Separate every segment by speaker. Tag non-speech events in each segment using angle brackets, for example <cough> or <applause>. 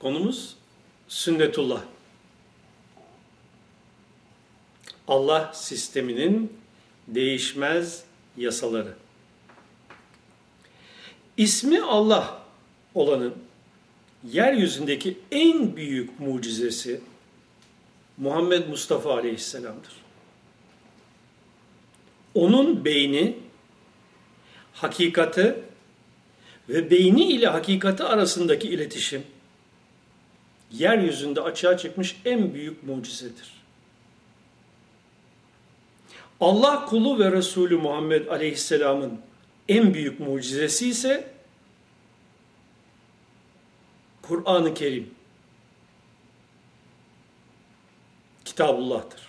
Speaker 1: Konumuz sünnetullah. Allah sisteminin değişmez yasaları. İsmi Allah olanın yeryüzündeki en büyük mucizesi Muhammed Mustafa Aleyhisselam'dır. Onun beyni, hakikati ve beyni ile hakikati arasındaki iletişim yeryüzünde açığa çıkmış en büyük mucizedir. Allah kulu ve Resulü Muhammed Aleyhisselam'ın en büyük mucizesi ise Kur'an-ı Kerim. Kitabullah'tır.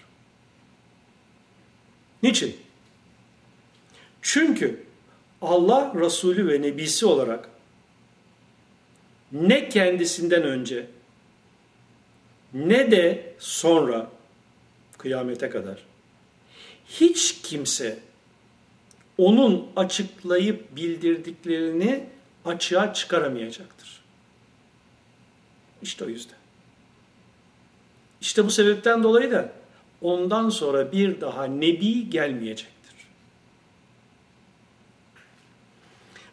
Speaker 1: Niçin? Çünkü Allah Resulü ve Nebisi olarak ne kendisinden önce ne de sonra kıyamete kadar hiç kimse onun açıklayıp bildirdiklerini açığa çıkaramayacaktır. İşte o yüzden. İşte bu sebepten dolayı da ondan sonra bir daha nebi gelmeyecektir.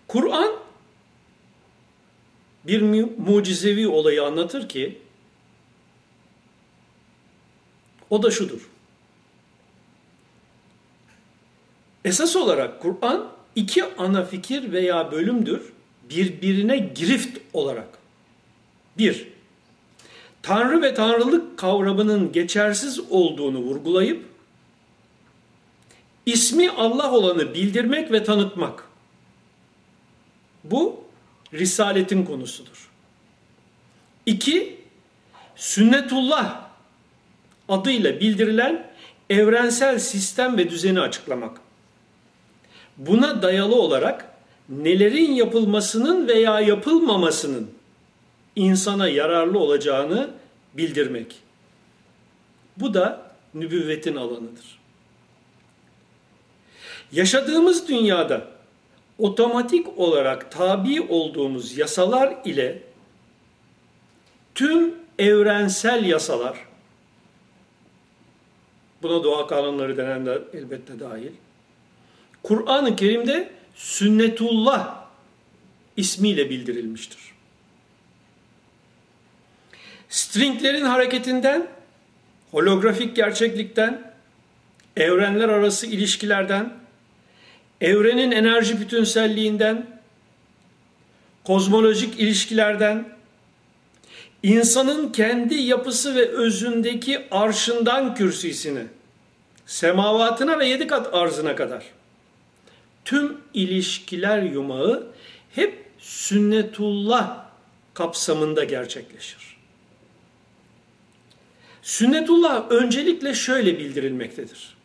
Speaker 1: Kur'an bir mucizevi olayı anlatır ki o da şudur. Esas olarak Kur'an iki ana fikir veya bölümdür birbirine girift olarak. Bir, Tanrı ve Tanrılık kavramının geçersiz olduğunu vurgulayıp ismi Allah olanı bildirmek ve tanıtmak. Bu Risaletin konusudur. İki, Sünnetullah adıyla bildirilen evrensel sistem ve düzeni açıklamak. Buna dayalı olarak nelerin yapılmasının veya yapılmamasının insana yararlı olacağını bildirmek. Bu da nübüvvetin alanıdır. Yaşadığımız dünyada otomatik olarak tabi olduğumuz yasalar ile tüm evrensel yasalar, buna doğa kanunları denen de elbette dahil, Kur'an-ı Kerim'de sünnetullah ismiyle bildirilmiştir. Stringlerin hareketinden, holografik gerçeklikten, evrenler arası ilişkilerden, evrenin enerji bütünselliğinden, kozmolojik ilişkilerden, insanın kendi yapısı ve özündeki arşından kürsisine, semavatına ve yedi kat arzına kadar tüm ilişkiler yumağı hep sünnetullah kapsamında gerçekleşir. Sünnetullah öncelikle şöyle bildirilmektedir.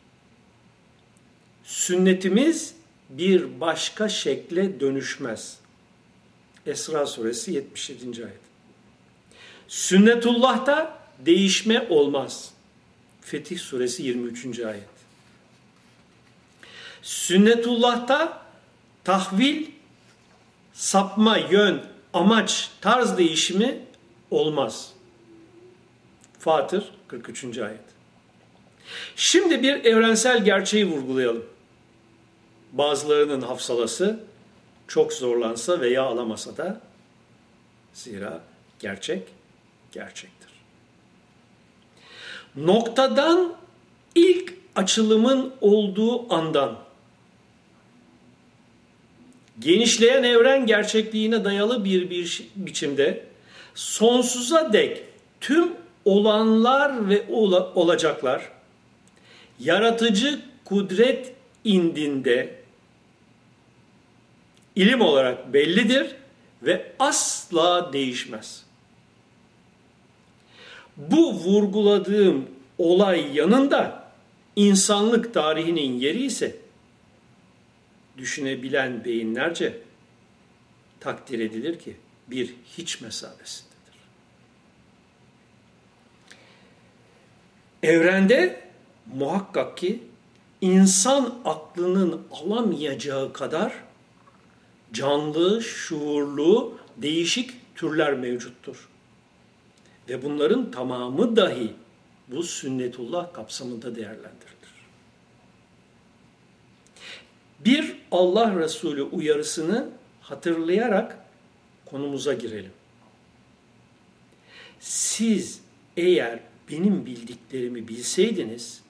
Speaker 1: Sünnetimiz bir başka şekle dönüşmez. Esra suresi 77. ayet. Sünnetullah'ta değişme olmaz. Fetih suresi 23. ayet. Sünnetullah'ta tahvil, sapma, yön, amaç, tarz değişimi olmaz. Fatır 43. ayet. Şimdi bir evrensel gerçeği vurgulayalım. Bazılarının hafsalası çok zorlansa veya alamasa da zira gerçek gerçektir. Noktadan ilk açılımın olduğu andan genişleyen evren gerçekliğine dayalı bir, bir biçimde sonsuza dek tüm olanlar ve ola, olacaklar yaratıcı kudret indinde ilim olarak bellidir ve asla değişmez. Bu vurguladığım olay yanında insanlık tarihinin yeri ise düşünebilen beyinlerce takdir edilir ki bir hiç mesabesindedir. Evrende muhakkak ki insan aklının alamayacağı kadar canlı, şuurlu, değişik türler mevcuttur. Ve bunların tamamı dahi bu sünnetullah kapsamında değerlendirilir. Bir Allah Resulü uyarısını hatırlayarak konumuza girelim. Siz eğer benim bildiklerimi bilseydiniz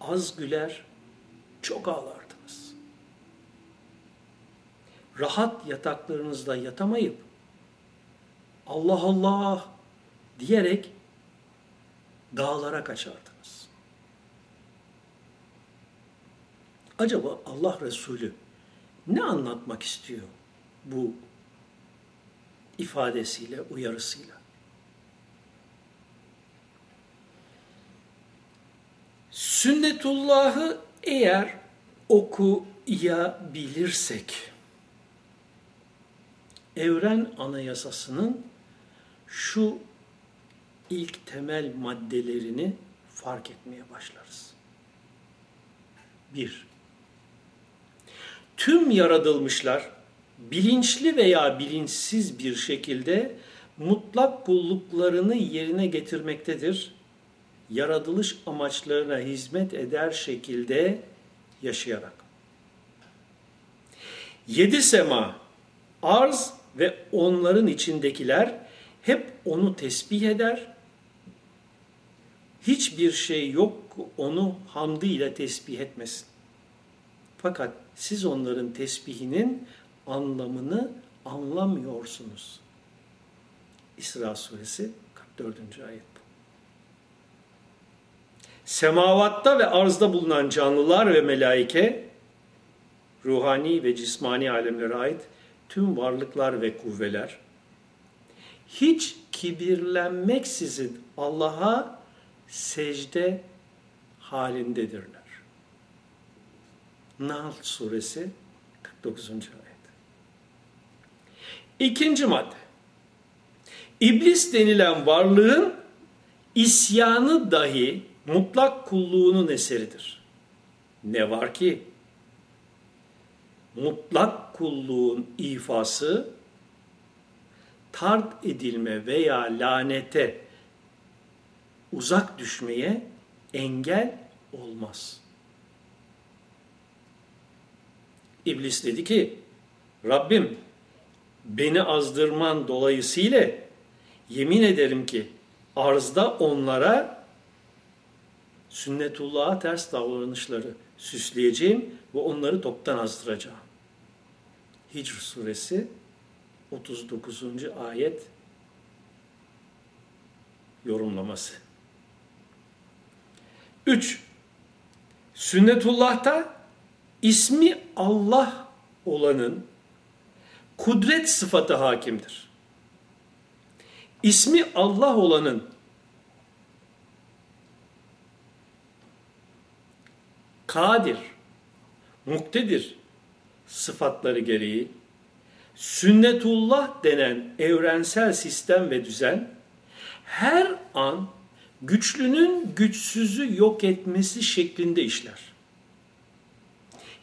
Speaker 1: az güler, çok ağlardınız. Rahat yataklarınızda yatamayıp Allah Allah diyerek dağlara kaçardınız. Acaba Allah Resulü ne anlatmak istiyor bu ifadesiyle, uyarısıyla? Sünnetullah'ı eğer okuyabilirsek, evren anayasasının şu ilk temel maddelerini fark etmeye başlarız. Bir, tüm yaratılmışlar bilinçli veya bilinçsiz bir şekilde mutlak kulluklarını yerine getirmektedir. Yaratılış amaçlarına hizmet eder şekilde yaşayarak. Yedi sema, arz ve onların içindekiler hep onu tesbih eder. Hiçbir şey yok onu hamdı ile tesbih etmesin. Fakat siz onların tesbihinin anlamını anlamıyorsunuz. İsra suresi 44. ayet bu. Semavatta ve arzda bulunan canlılar ve melaike, ruhani ve cismani alemlere ait tüm varlıklar ve kuvveler, hiç kibirlenmeksizin Allah'a secde halindedirler. Nahl suresi 49. ayet. İkinci madde. İblis denilen varlığın isyanı dahi mutlak kulluğunun eseridir. Ne var ki mutlak kulluğun ifası tard edilme veya lanete uzak düşmeye engel olmaz. İblis dedi ki Rabbim beni azdırman dolayısıyla yemin ederim ki arzda onlara sünnetullah'a ters davranışları süsleyeceğim ve onları toptan azdıracağım. Hicr suresi 39. ayet yorumlaması. 3. Sünnetullah'ta ismi Allah olanın kudret sıfatı hakimdir. İsmi Allah olanın kadir, muktedir sıfatları gereği sünnetullah denen evrensel sistem ve düzen her an güçlünün güçsüzü yok etmesi şeklinde işler.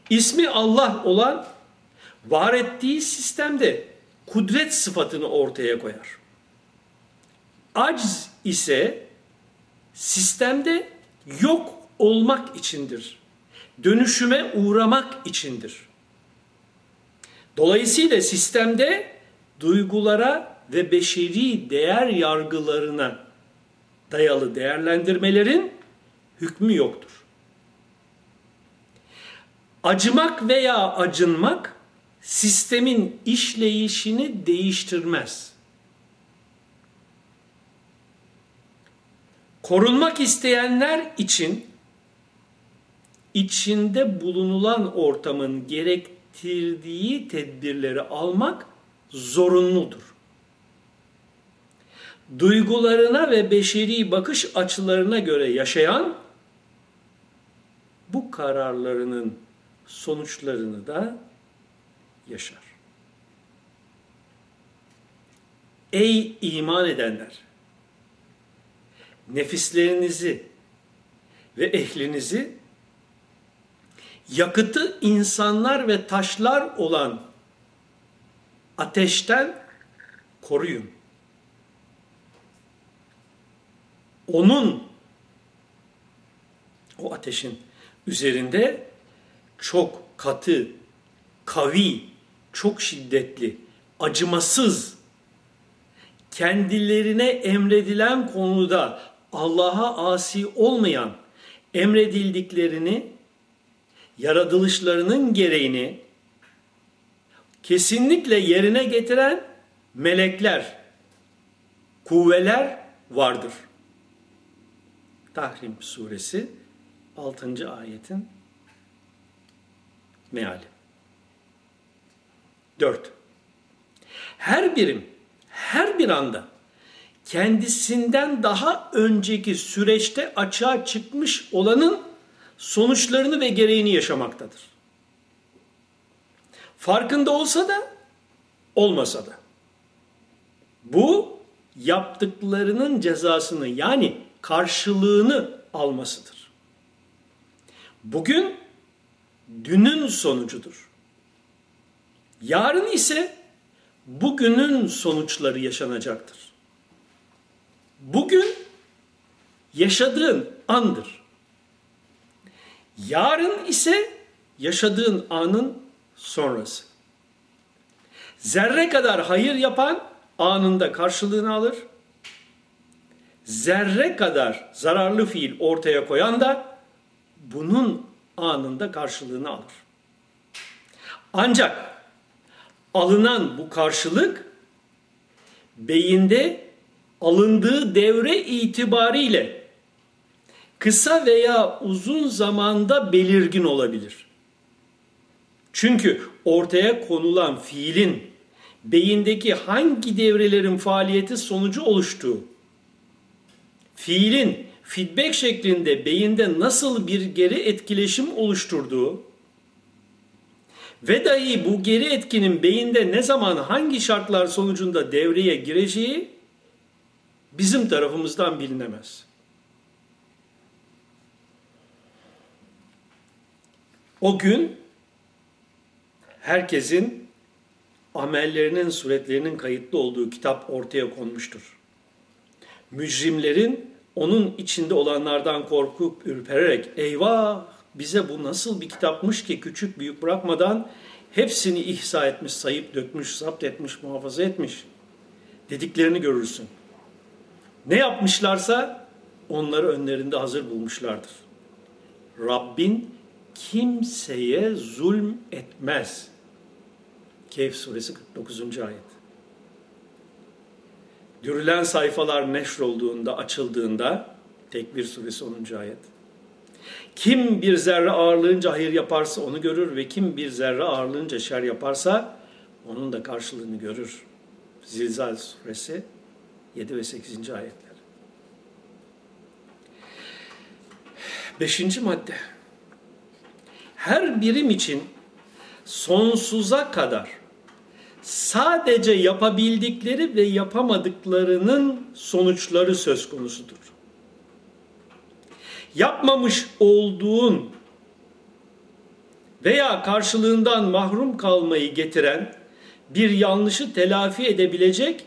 Speaker 1: İsmi Allah olan var ettiği sistemde kudret sıfatını ortaya koyar. Acz ise sistemde yok olmak içindir. Dönüşüme uğramak içindir. Dolayısıyla sistemde duygulara ve beşeri değer yargılarına dayalı değerlendirmelerin hükmü yoktur. Acımak veya acınmak sistemin işleyişini değiştirmez. Korunmak isteyenler için içinde bulunulan ortamın gerektirdiği tedbirleri almak zorunludur. Duygularına ve beşeri bakış açılarına göre yaşayan bu kararlarının sonuçlarını da yaşar. Ey iman edenler! Nefislerinizi ve ehlinizi yakıtı insanlar ve taşlar olan ateşten koruyun. onun o ateşin üzerinde çok katı, kavi, çok şiddetli, acımasız, kendilerine emredilen konuda Allah'a asi olmayan emredildiklerini, yaratılışlarının gereğini kesinlikle yerine getiren melekler, kuvveler vardır. Tahrim suresi 6. ayetin meali. 4. Her birim, her bir anda kendisinden daha önceki süreçte açığa çıkmış olanın sonuçlarını ve gereğini yaşamaktadır. Farkında olsa da olmasa da. Bu yaptıklarının cezasını yani karşılığını almasıdır. Bugün dünün sonucudur. Yarın ise bugünün sonuçları yaşanacaktır. Bugün yaşadığın andır. Yarın ise yaşadığın anın sonrası. Zerre kadar hayır yapan anında karşılığını alır. Zerre kadar zararlı fiil ortaya koyan da bunun anında karşılığını alır. Ancak alınan bu karşılık beyinde alındığı devre itibariyle kısa veya uzun zamanda belirgin olabilir. Çünkü ortaya konulan fiilin beyindeki hangi devrelerin faaliyeti sonucu oluştuğu, fiilin feedback şeklinde beyinde nasıl bir geri etkileşim oluşturduğu ve dahi bu geri etkinin beyinde ne zaman hangi şartlar sonucunda devreye gireceği bizim tarafımızdan bilinemez. O gün herkesin amellerinin, suretlerinin kayıtlı olduğu kitap ortaya konmuştur. Mücrimlerin onun içinde olanlardan korkup ürpererek eyvah bize bu nasıl bir kitapmış ki küçük büyük bırakmadan hepsini ihsa etmiş, sayıp dökmüş, zapt etmiş, muhafaza etmiş dediklerini görürsün. Ne yapmışlarsa onları önlerinde hazır bulmuşlardır. Rabbin kimseye zulm etmez. Kehf suresi 49. ayet. Dürülen sayfalar neşrolduğunda, açıldığında Tekbir suresi 10. ayet. Kim bir zerre ağırlığınca hayır yaparsa onu görür ve kim bir zerre ağırlığınca şer yaparsa onun da karşılığını görür. Zilzal suresi 7 ve 8. ayetler. Beşinci madde. Her birim için sonsuza kadar sadece yapabildikleri ve yapamadıklarının sonuçları söz konusudur. Yapmamış olduğun veya karşılığından mahrum kalmayı getiren bir yanlışı telafi edebilecek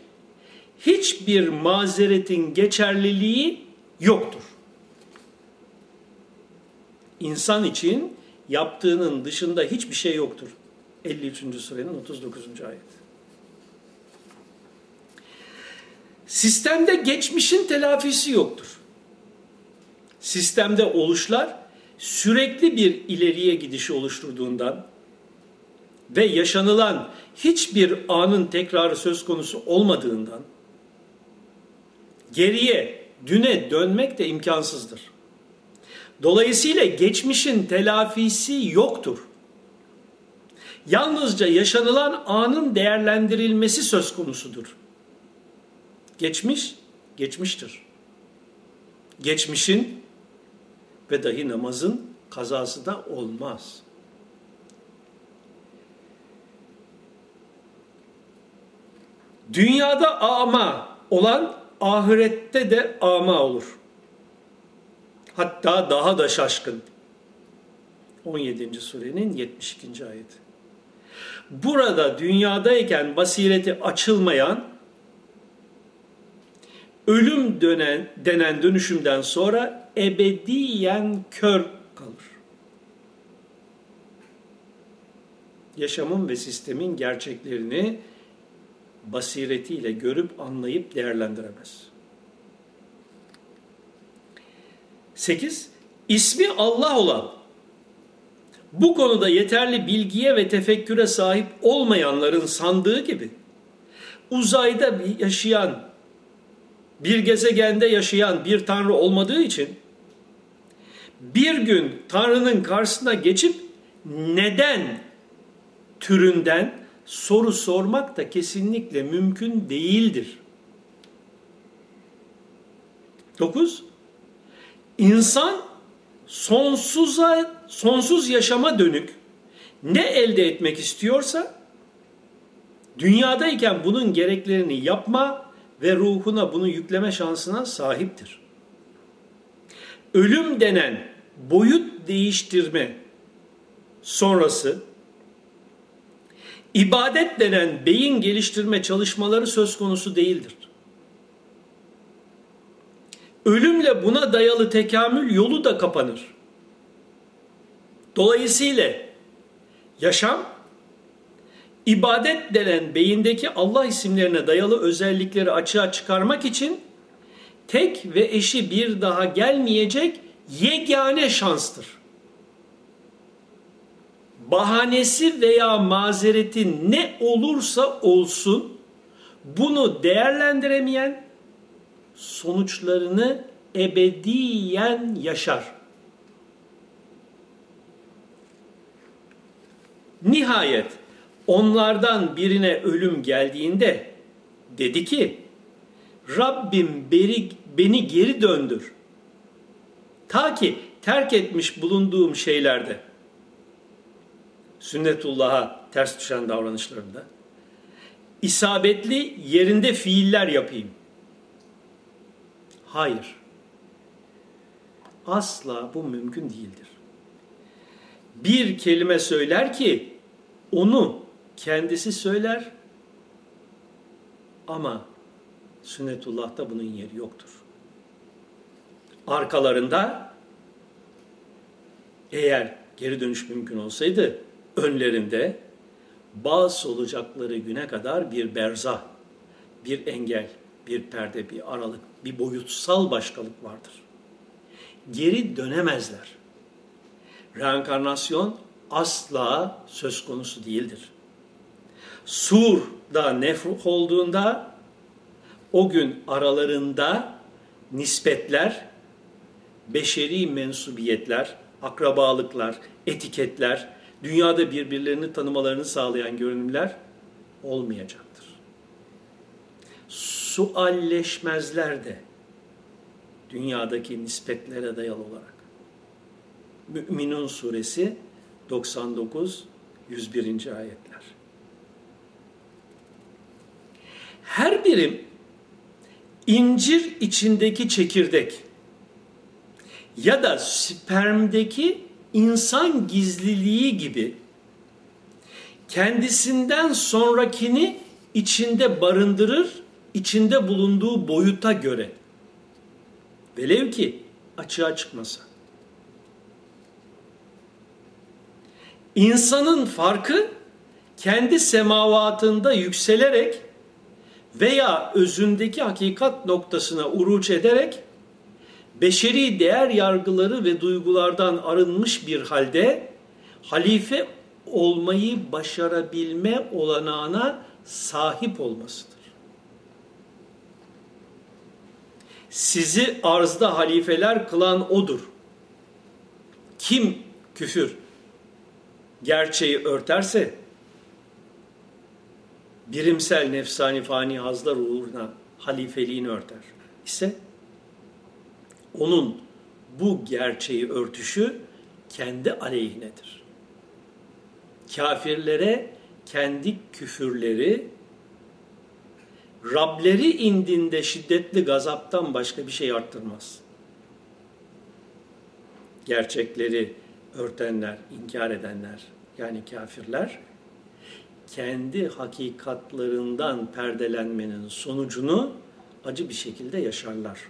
Speaker 1: hiçbir mazeretin geçerliliği yoktur. İnsan için yaptığının dışında hiçbir şey yoktur. 53. surenin 39. ayet. Sistemde geçmişin telafisi yoktur. Sistemde oluşlar sürekli bir ileriye gidişi oluşturduğundan ve yaşanılan hiçbir anın tekrarı söz konusu olmadığından geriye, düne dönmek de imkansızdır. Dolayısıyla geçmişin telafisi yoktur. Yalnızca yaşanılan anın değerlendirilmesi söz konusudur. Geçmiş, geçmiştir. Geçmişin ve dahi namazın kazası da olmaz. Dünyada ama olan ahirette de ama olur. Hatta daha da şaşkın. 17. surenin 72. ayeti. Burada dünyadayken basireti açılmayan ölüm dönen, denen dönüşümden sonra ebediyen kör kalır. Yaşamın ve sistemin gerçeklerini basiretiyle görüp anlayıp değerlendiremez. 8. İsmi Allah olan bu konuda yeterli bilgiye ve tefekküre sahip olmayanların sandığı gibi uzayda yaşayan, bir gezegende yaşayan bir tanrı olmadığı için bir gün tanrının karşısına geçip neden türünden soru sormak da kesinlikle mümkün değildir. 9. İnsan sonsuza sonsuz yaşama dönük ne elde etmek istiyorsa dünyadayken bunun gereklerini yapma ve ruhuna bunu yükleme şansına sahiptir. Ölüm denen boyut değiştirme sonrası ibadet denen beyin geliştirme çalışmaları söz konusu değildir. Ölümle buna dayalı tekamül yolu da kapanır. Dolayısıyla yaşam ibadet denen beyindeki Allah isimlerine dayalı özellikleri açığa çıkarmak için tek ve eşi bir daha gelmeyecek yegane şanstır. Bahanesi veya mazereti ne olursa olsun bunu değerlendiremeyen sonuçlarını ebediyen yaşar. Nihayet onlardan birine ölüm geldiğinde dedi ki Rabbim beni, beni geri döndür. Ta ki terk etmiş bulunduğum şeylerde sünnetullah'a ters düşen davranışlarında isabetli yerinde fiiller yapayım. Hayır. Asla bu mümkün değildir. Bir kelime söyler ki onu kendisi söyler ama sünnetullah'ta bunun yeri yoktur. Arkalarında eğer geri dönüş mümkün olsaydı önlerinde bazı olacakları güne kadar bir berzah, bir engel, bir perde, bir aralık, bir boyutsal başkalık vardır. Geri dönemezler. Reenkarnasyon asla söz konusu değildir. Sur da nefruh olduğunda o gün aralarında nispetler, beşeri mensubiyetler, akrabalıklar, etiketler, dünyada birbirlerini tanımalarını sağlayan görünümler olmayacaktır. Sualleşmezler de dünyadaki nispetlere dayalı olarak. Müminun suresi 99 101. ayetler. Her birim incir içindeki çekirdek ya da spermdeki insan gizliliği gibi kendisinden sonrakini içinde barındırır, içinde bulunduğu boyuta göre. Velev ki açığa çıkmasa. İnsanın farkı kendi semavatında yükselerek veya özündeki hakikat noktasına uruç ederek beşeri değer yargıları ve duygulardan arınmış bir halde halife olmayı başarabilme olanağına sahip olmasıdır. Sizi arzda halifeler kılan odur. Kim küfür gerçeği örterse birimsel nefsani fani hazlar uğruna halifeliğini örter ise onun bu gerçeği örtüşü kendi aleyhinedir. Kafirlere kendi küfürleri Rableri indinde şiddetli gazaptan başka bir şey arttırmaz. Gerçekleri örtenler, inkar edenler yani kafirler kendi hakikatlarından perdelenmenin sonucunu acı bir şekilde yaşarlar.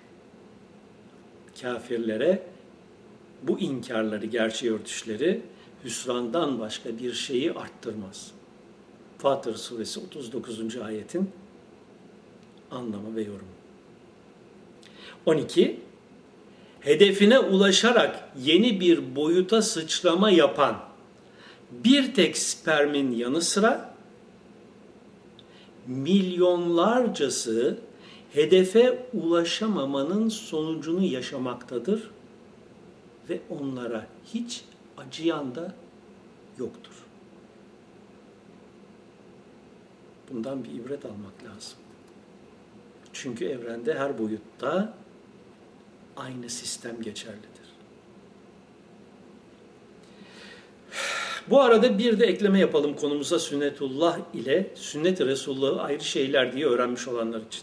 Speaker 1: Kafirlere bu inkarları, gerçeği örtüşleri hüsrandan başka bir şeyi arttırmaz. Fatır suresi 39. ayetin anlamı ve yorumu. 12. Hedefine ulaşarak yeni bir boyuta sıçrama yapan bir tek spermin yanı sıra milyonlarcası hedefe ulaşamamanın sonucunu yaşamaktadır ve onlara hiç acıyan da yoktur. Bundan bir ibret almak lazım. Çünkü evrende her boyutta aynı sistem geçerlidir. <sighs> Bu arada bir de ekleme yapalım konumuza sünnetullah ile sünnet-i Resulullah'ı ayrı şeyler diye öğrenmiş olanlar için.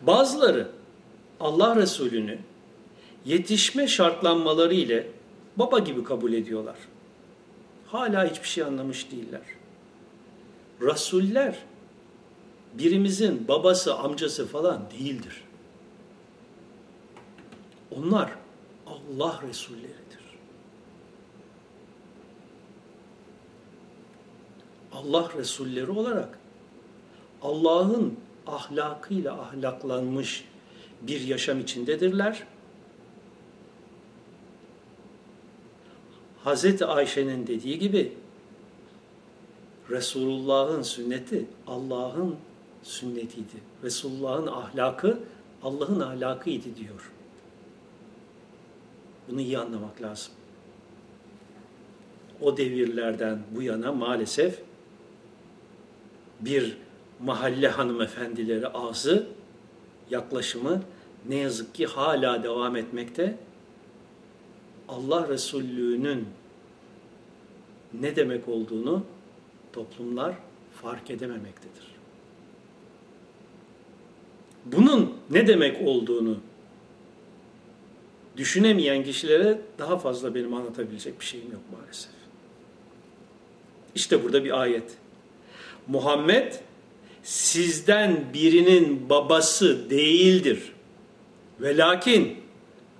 Speaker 1: Bazıları Allah Resulü'nü yetişme şartlanmaları ile baba gibi kabul ediyorlar. Hala hiçbir şey anlamış değiller. Rasuller birimizin babası, amcası falan değildir. Onlar Allah Resulleridir. Allah Resulleri olarak Allah'ın ahlakıyla ahlaklanmış bir yaşam içindedirler. Hazreti Ayşe'nin dediği gibi Resulullah'ın sünneti Allah'ın sünnetiydi. Resulullah'ın ahlakı Allah'ın ahlakıydı diyor. Bunu iyi anlamak lazım. O devirlerden bu yana maalesef bir mahalle hanımefendileri ağzı yaklaşımı ne yazık ki hala devam etmekte. Allah Resullüğü'nün ne demek olduğunu toplumlar fark edememektedir. Bunun ne demek olduğunu düşünemeyen kişilere daha fazla benim anlatabilecek bir şeyim yok maalesef. İşte burada bir ayet. Muhammed sizden birinin babası değildir. Ve lakin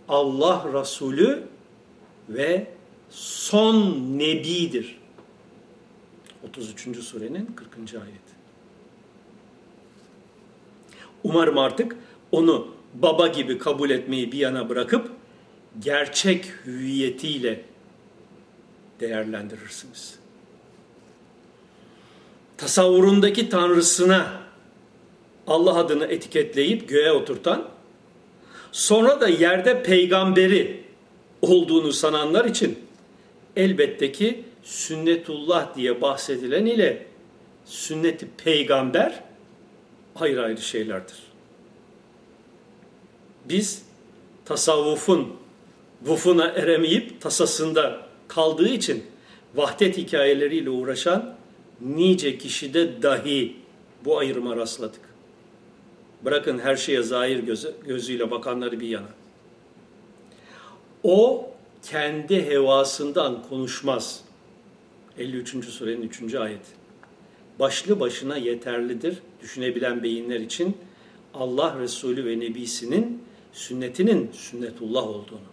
Speaker 1: Allah Resulü ve son nebidir. 33. surenin 40. ayet. Umarım artık onu baba gibi kabul etmeyi bir yana bırakıp gerçek hüviyetiyle değerlendirirsiniz. Tasavvurundaki tanrısına Allah adını etiketleyip göğe oturtan, sonra da yerde peygamberi olduğunu sananlar için elbette ki sünnetullah diye bahsedilen ile sünneti peygamber ayrı ayrı şeylerdir. Biz tasavvufun vufuna eremeyip tasasında kaldığı için vahdet hikayeleriyle uğraşan nice kişide dahi bu ayrıma rastladık. Bırakın her şeye zahir gözü, gözüyle bakanları bir yana. O kendi hevasından konuşmaz. 53. surenin 3. ayet. Başlı başına yeterlidir düşünebilen beyinler için Allah Resulü ve Nebisinin sünnetinin sünnetullah olduğunu.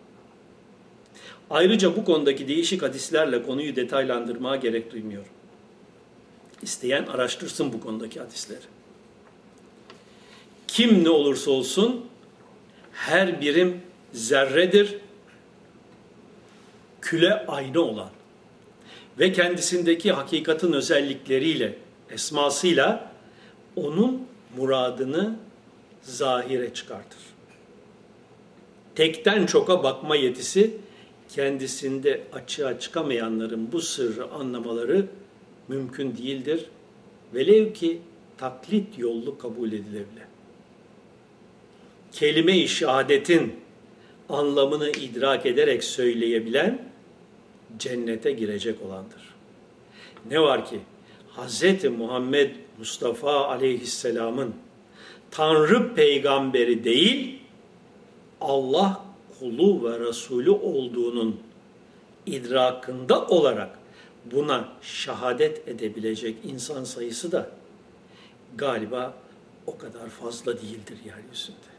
Speaker 1: Ayrıca bu konudaki değişik hadislerle konuyu detaylandırmaya gerek duymuyorum. İsteyen araştırsın bu konudaki hadisleri. Kim ne olursa olsun her birim zerredir, küle aynı olan ve kendisindeki hakikatin özellikleriyle, esmasıyla onun muradını zahire çıkartır. Tekten çoka bakma yetisi kendisinde açığa çıkamayanların bu sırrı anlamaları mümkün değildir. Velev ki taklit yollu kabul edilebilir. Kelime-i şehadetin anlamını idrak ederek söyleyebilen cennete girecek olandır. Ne var ki Hz. Muhammed Mustafa aleyhisselamın Tanrı peygamberi değil, Allah kulu ve Resulü olduğunun idrakında olarak buna şehadet edebilecek insan sayısı da galiba o kadar fazla değildir yeryüzünde.